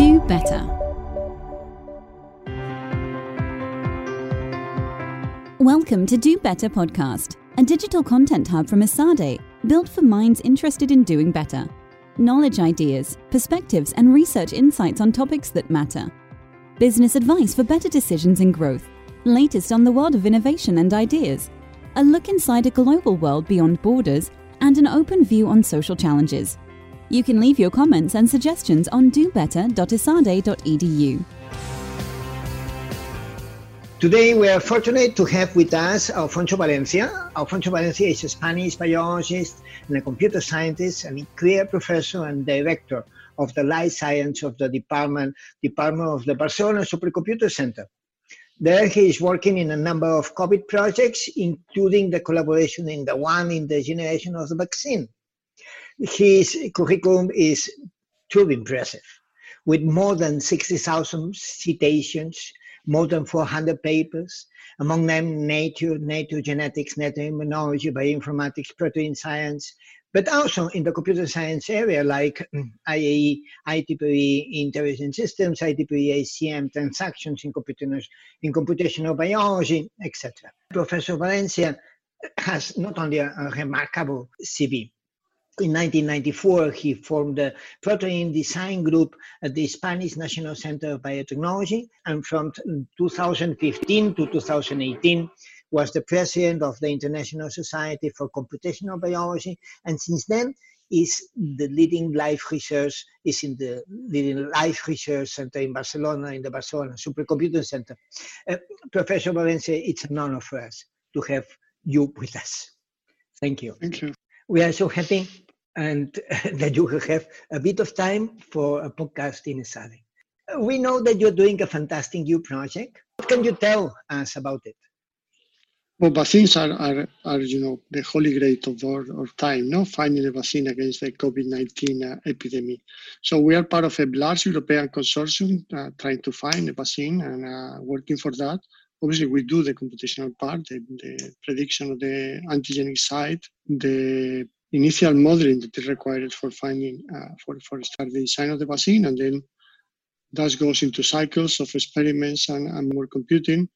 Do better. Welcome to Do Better Podcast, a digital content hub from Esade, built for minds interested in doing better. Knowledge ideas, perspectives, and research insights on topics that matter. Business advice for better decisions and growth. Latest on the world of innovation and ideas. A look inside a global world beyond borders, and an open view on social challenges. You can leave your comments and suggestions on dobetter.esade.edu. Today, we are fortunate to have with us Alfonso Valencia. Alfonso Valencia is a Spanish biologist and a computer scientist and a career professor and director of the life science of the department, department of the Barcelona Supercomputer Center. There, he is working in a number of COVID projects, including the collaboration in the one in the generation of the vaccine his curriculum is truly impressive, with more than 60,000 citations, more than 400 papers, among them Nature, Nature Genetics, Nature Immunology, Bioinformatics, Protein Science, but also in the computer science area like mm, IAE, IEEE Intelligent Systems, IEEE ACM, transactions in, in computational biology, etc. Professor Valencia has not only a, a remarkable CV, in 1994, he formed the protein design group at the Spanish National Center of Biotechnology, and from 2015 to 2018 was the president of the International Society for Computational Biology, and since then is the leading life research is in the leading life research center in Barcelona, in the Barcelona Supercomputing Center. Uh, Professor Valencia, it's an honor for us to have you with us. Thank you. Thank you. We are so happy and that you have a bit of time for a podcast in Esade. We know that you're doing a fantastic new project. What can you tell us about it? Well, vaccines are, are, are you know, the holy grail of our, our time, no? Finding a vaccine against the COVID-19 uh, epidemic. So we are part of a large European consortium uh, trying to find a vaccine and uh, working for that. Obviously, we do the computational part, the, the prediction of the antigenic site, the initial modeling that is required for finding uh, for for start the design of the vaccine, and then that goes into cycles of experiments and, and more computing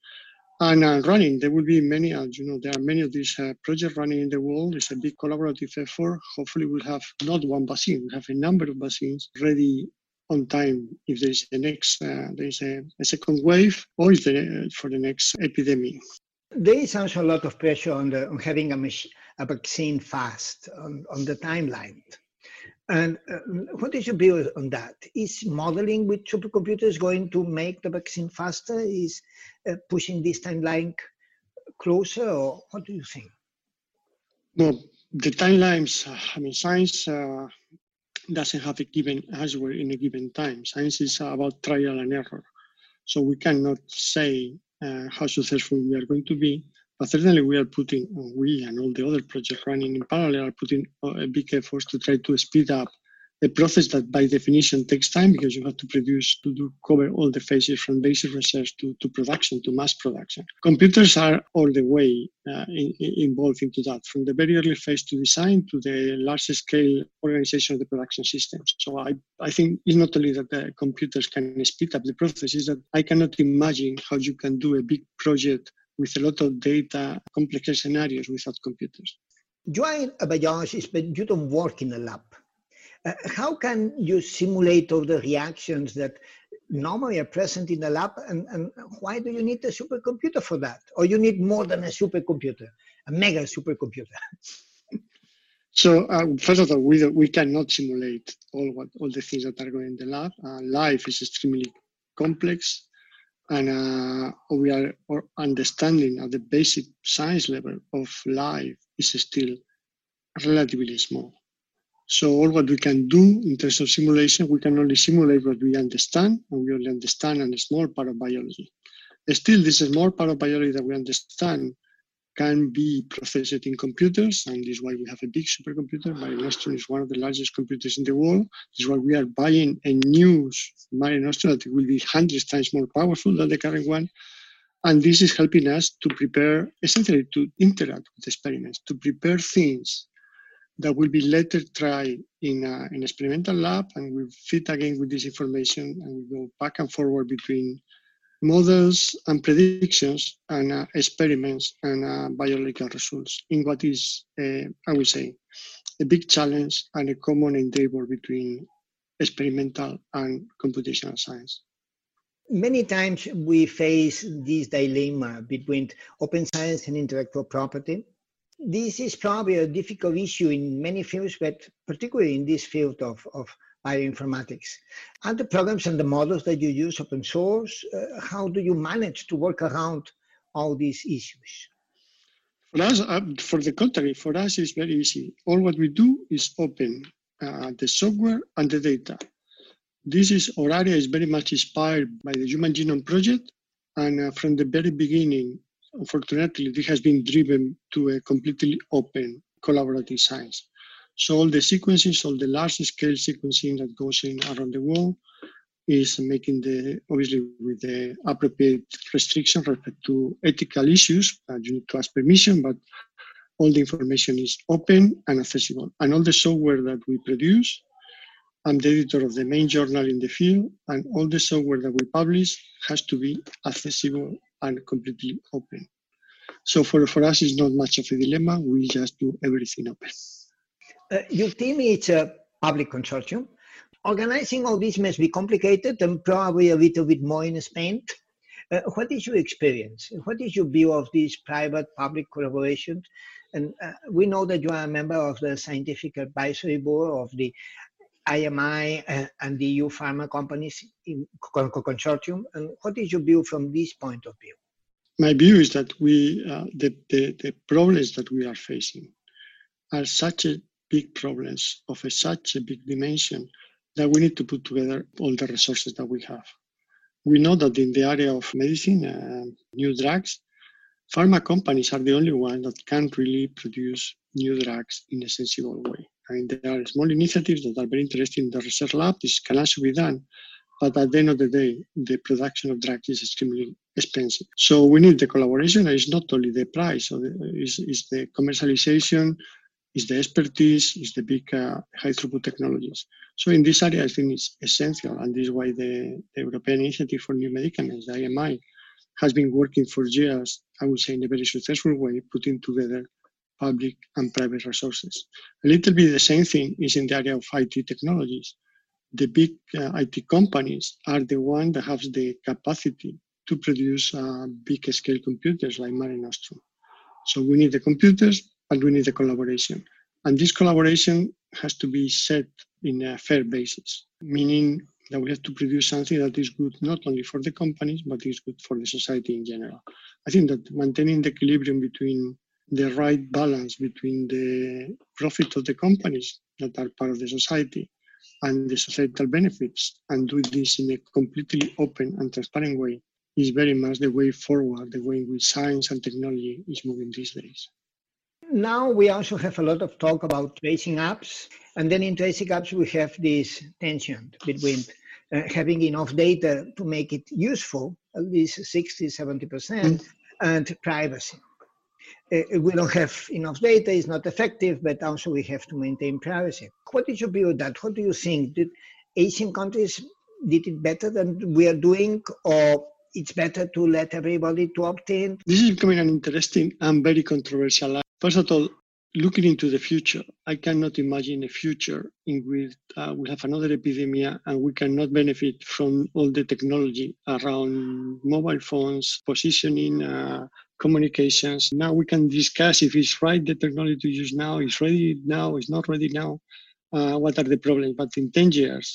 and uh, running. There will be many, uh, you know, there are many of these uh, projects running in the world. It's a big collaborative effort. Hopefully, we'll have not one vaccine, we have a number of vaccines ready on time if there is a next, uh, there is a, a, second wave or if there, for the next epidemic. There is also a lot of pressure on, the, on having a, mach- a vaccine fast on, on the timeline. And uh, what is your view on that? Is modeling with supercomputers going to make the vaccine faster? Is uh, pushing this timeline closer, or what do you think? No, the timelines. I mean, science uh, doesn't have a given answer in a given time. Science is about trial and error, so we cannot say Uh, how successful we are going to be. But certainly we are putting, we and all the other projects running in parallel are putting uh, a big efforts to try to speed up a process that by definition takes time because you have to produce, to do cover all the phases from basic research to, to production, to mass production. Computers are all the way uh, in, involved into that, from the very early phase to design to the large scale organization of the production system. So I, I think it's not only that the computers can speed up the process, is that I cannot imagine how you can do a big project with a lot of data, complex scenarios without computers. You are a biologist, but you don't work in a lab. How can you simulate all the reactions that normally are present in the lab, and, and why do you need a supercomputer for that? Or you need more than a supercomputer, a mega supercomputer? So uh, first of all, we, we cannot simulate all what all the things that are going in the lab. Uh, life is extremely complex and uh, we are understanding at the basic science level of life is still relatively small. So all what we can do in terms of simulation, we can only simulate what we understand, and we only understand a small part of biology. Still, this small part of biology that we understand can be processed in computers, and this is why we have a big supercomputer. Mare Nostrum is one of the largest computers in the world. This is why we are buying a new Mare Nostrum that will be hundreds times more powerful than the current one. And this is helping us to prepare, essentially to interact with experiments, to prepare things that will be later tried in an experimental lab and we fit again with this information and we go back and forward between models and predictions and uh, experiments and uh, biological results in what is, uh, I would say, a big challenge and a common endeavor between experimental and computational science. Many times we face this dilemma between open science and intellectual property. This is probably a difficult issue in many fields, but particularly in this field of, of bioinformatics. Are the programs and the models that you use open source? Uh, how do you manage to work around all these issues? For us, uh, for the contrary, for us it's very easy. All what we do is open uh, the software and the data. This is our area is very much inspired by the Human Genome Project, and uh, from the very beginning, unfortunately, this has been driven to a completely open collaborative science. So all the sequences, all the large scale sequencing that goes in around the world is making the, obviously with the appropriate restriction respect to ethical issues, uh, you need to ask permission, but all the information is open and accessible. And all the software that we produce, I'm the editor of the main journal in the field, and all the software that we publish has to be accessible and completely open. So for, for us, it's not much of a dilemma. We just do everything open. Uh, your team is a public consortium. Organizing all this must be complicated and probably a little bit more in Spain. Uh, what is your experience? What is your view of these private-public collaborations? And uh, we know that you are a member of the scientific advisory board of the IMI and the EU pharma companies in consortium. And what is your view from this point of view? My view is that we, uh, the, the, the problems that we are facing are such a big problems of a, such a big dimension that we need to put together all the resources that we have. We know that in the area of medicine, uh, new drugs, pharma companies are the only ones that can really produce new drugs in a sensible way. I mean, there are small initiatives that are very interesting in the research lab. This can also be done, but at the end of the day, the production of drugs is extremely expensive. So we need the collaboration. It's not only the price, so it's, it's the commercialization, is the expertise, is the big uh, high throughput technologies. So in this area, I think it's essential, and this is why the, the European Initiative for New Medicaments, the IMI, has been working for years, I would say in a very successful way, putting together public and private resources. A little bit the same thing is in the area of IT technologies. The big uh, IT companies are the ones that have the capacity to produce uh, big scale computers like Mare Nostrum. So we need the computers, but we need the collaboration. And this collaboration has to be set in a fair basis, meaning that we have to produce something that is good not only for the companies, but is good for the society in general. I think that maintaining the equilibrium between the right balance between the profit of the companies that are part of the society and the societal benefits and do this in a completely open and transparent way is very much the way forward, the way in which science and technology is moving these days. Now we also have a lot of talk about tracing apps, and then in tracing apps we have this tension between uh, having enough data to make it useful, at least 60, 70%, mm. and privacy. Uh, we don't have enough data, it's not effective, but also we have to maintain privacy. What is your view of that? What do you think? Did Asian countries did it better than we are doing, or it's better to let everybody to opt in? This is becoming an interesting and very controversial First of all, looking into the future, I cannot imagine a future in which uh, we have another epidemic and we cannot benefit from all the technology around mobile phones, positioning, uh, communications. Now we can discuss if it's right the technology to use now, is ready now, is not ready now, uh, what are the problems. But in 10 years,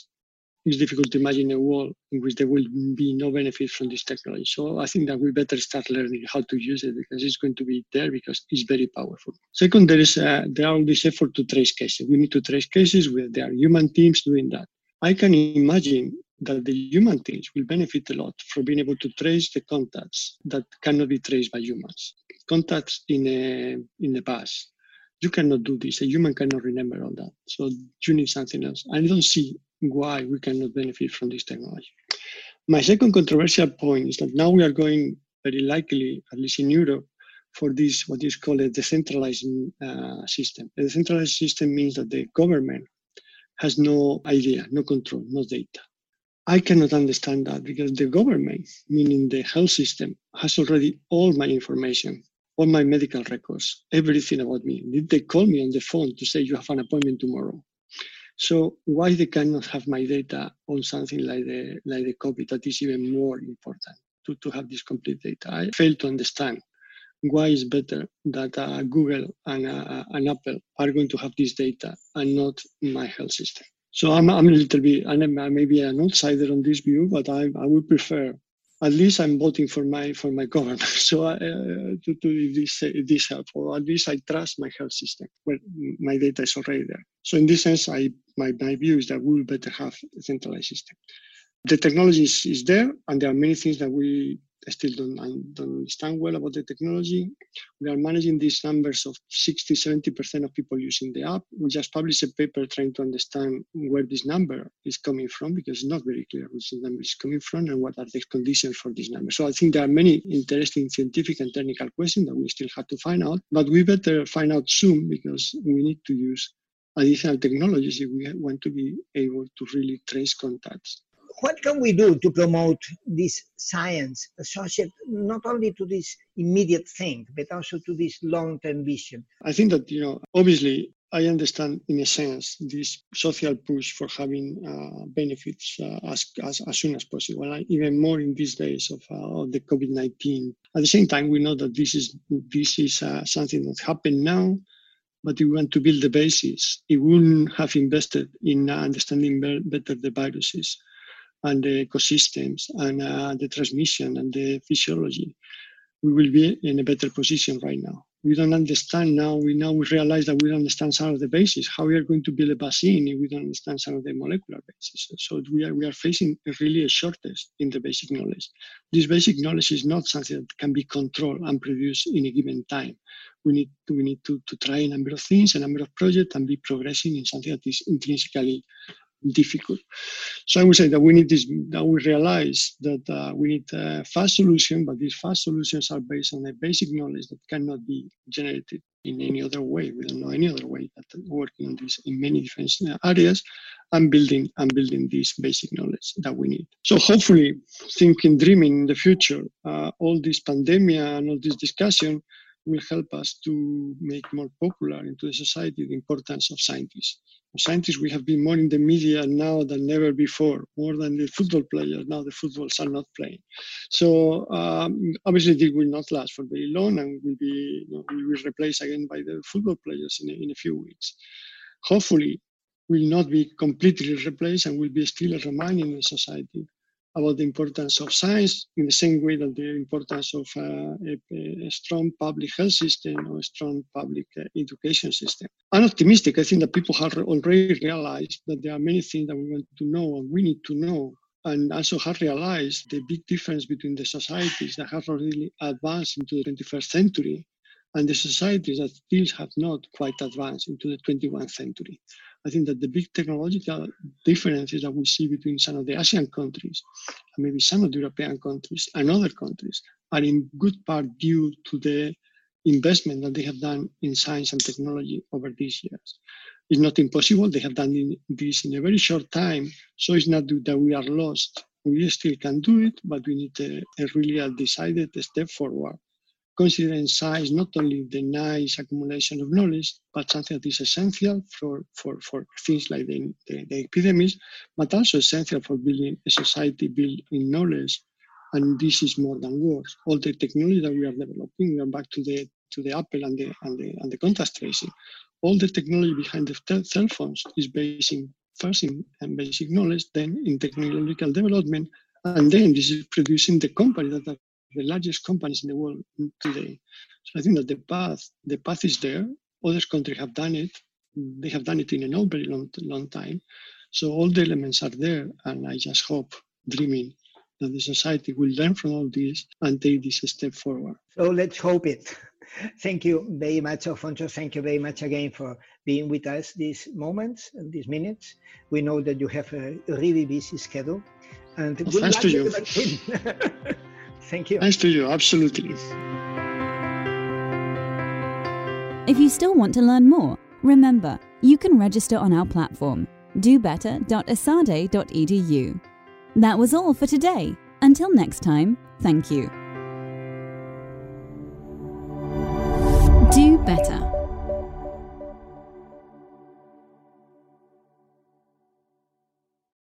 it's difficult to imagine a world in which there will be no benefit from this technology. So I think that we better start learning how to use it because it's going to be there because it's very powerful. Second, there is uh, there are all this effort to trace cases. We need to trace cases where there are human teams doing that. I can imagine that the human teams will benefit a lot from being able to trace the contacts that cannot be traced by humans. Contacts in a, in the past. You cannot do this. A human cannot remember all that. So you need something else. I don't see why we cannot benefit from this technology. My second controversial point is that now we are going very likely, at least in Europe, for this what is called a decentralized uh, system. A decentralized system means that the government has no idea, no control, no data. I cannot understand that because the government, meaning the health system, has already all my information, all my medical records, everything about me. Did they call me on the phone to say you have an appointment tomorrow? So why they cannot have my data on something like the like the COVID that is even more important to, to have this complete data? I fail to understand why is better that uh, Google and, uh, and Apple are going to have this data and not my health system. So I'm, I'm a little bit, I'm maybe an outsider on this view, but I, I would prefer at least I'm voting for my for my government. So uh, to, to this this help, or at least I trust my health system where my data is already there. So in this sense, I my, my view is that we better have a centralized system. The technology is, is there, and there are many things that we still don't, don't understand well about the technology. We are managing these numbers of 60, 70% of people using the app. We just published a paper trying to understand where this number is coming from because it's not very clear which number is coming from and what are the conditions for this number. So I think there are many interesting scientific and technical questions that we still have to find out, but we better find out soon because we need to use additional technologies if we want to be able to really trace contacts what can we do to promote this science associated not only to this immediate thing, but also to this long-term vision? I think that, you know, obviously I understand in a sense this social push for having uh, benefits uh, as, as, as soon as possible, and even more in these days of, uh, of the COVID-19. At the same time, we know that this is, this is uh, something that happened now, but we want to build the basis. It wouldn't have invested in understanding better the viruses and the ecosystems and uh, the transmission and the physiology, we will be in a better position right now. We don't understand now. We now we realize that we don't understand some of the basis. How we are going to build a vaccine if we don't understand some of the molecular basis. So we are we are facing really a shortage in the basic knowledge. This basic knowledge is not something that can be controlled and produced in a given time. We need to, we need to, to try a number of things, a number of projects, and be progressing in something that is intrinsically difficult. So I would say that we need this, that we realize that uh, we need a fast solution, but these fast solutions are based on a basic knowledge that cannot be generated in any other way. We don't know any other way that working on this in many different areas and building and building this basic knowledge that we need. So hopefully, thinking, dreaming in the future, uh, all this pandemic and all this discussion will help us to make more popular into the society the importance of scientists scientists, we have been more in the media now than never before, more than the football players. Now the footballs are not playing. So um, obviously this will not last for very long and will be, you know, will be replaced again by the football players in a, in a few weeks. Hopefully will not be completely replaced and will be still a reminder in society about the importance of science in the same way that the importance of uh, a, a, strong public health system or a strong public uh, education system. I'm optimistic. I think that people have already realized that there are many things that we want to know and we need to know and also have realized the big difference between the societies that have already advanced into the 21st century and the societies that still have not quite advanced into the 21st century. I think that the big technological differences that we see between some of the Asian countries and maybe some of the European countries and other countries are in good part due to the investment that they have done in science and technology over these years. It's not impossible. They have done this in a very short time. So it's not that we are lost. We still can do it, but we need a, a really a decided step forward considering size not only the nice accumulation of knowledge, but something that is essential for, for, for things like the, the, the epidemics, but also essential for building a society built in knowledge. And this is more than words. All the technology that we are developing, we are back to the to the Apple and the and the and the contact tracing. All the technology behind the cell phones is based in first in, in basic knowledge, then in technological development, and then this is producing the company that are the largest companies in the world today. So I think that the path, the path is there. Other countries have done it. They have done it in a very long, long time. So all the elements are there, and I just hope, dreaming, that the society will learn from all this and take this step forward. So let's hope it. Thank you very much, Alfonso. Thank you very much again for being with us these moments and these minutes. We know that you have a really busy schedule. And well, thanks to you. Thank you. Thanks to you. Absolutely. If you still want to learn more, remember you can register on our platform dobetter.esade.edu. That was all for today. Until next time, thank you. Do better.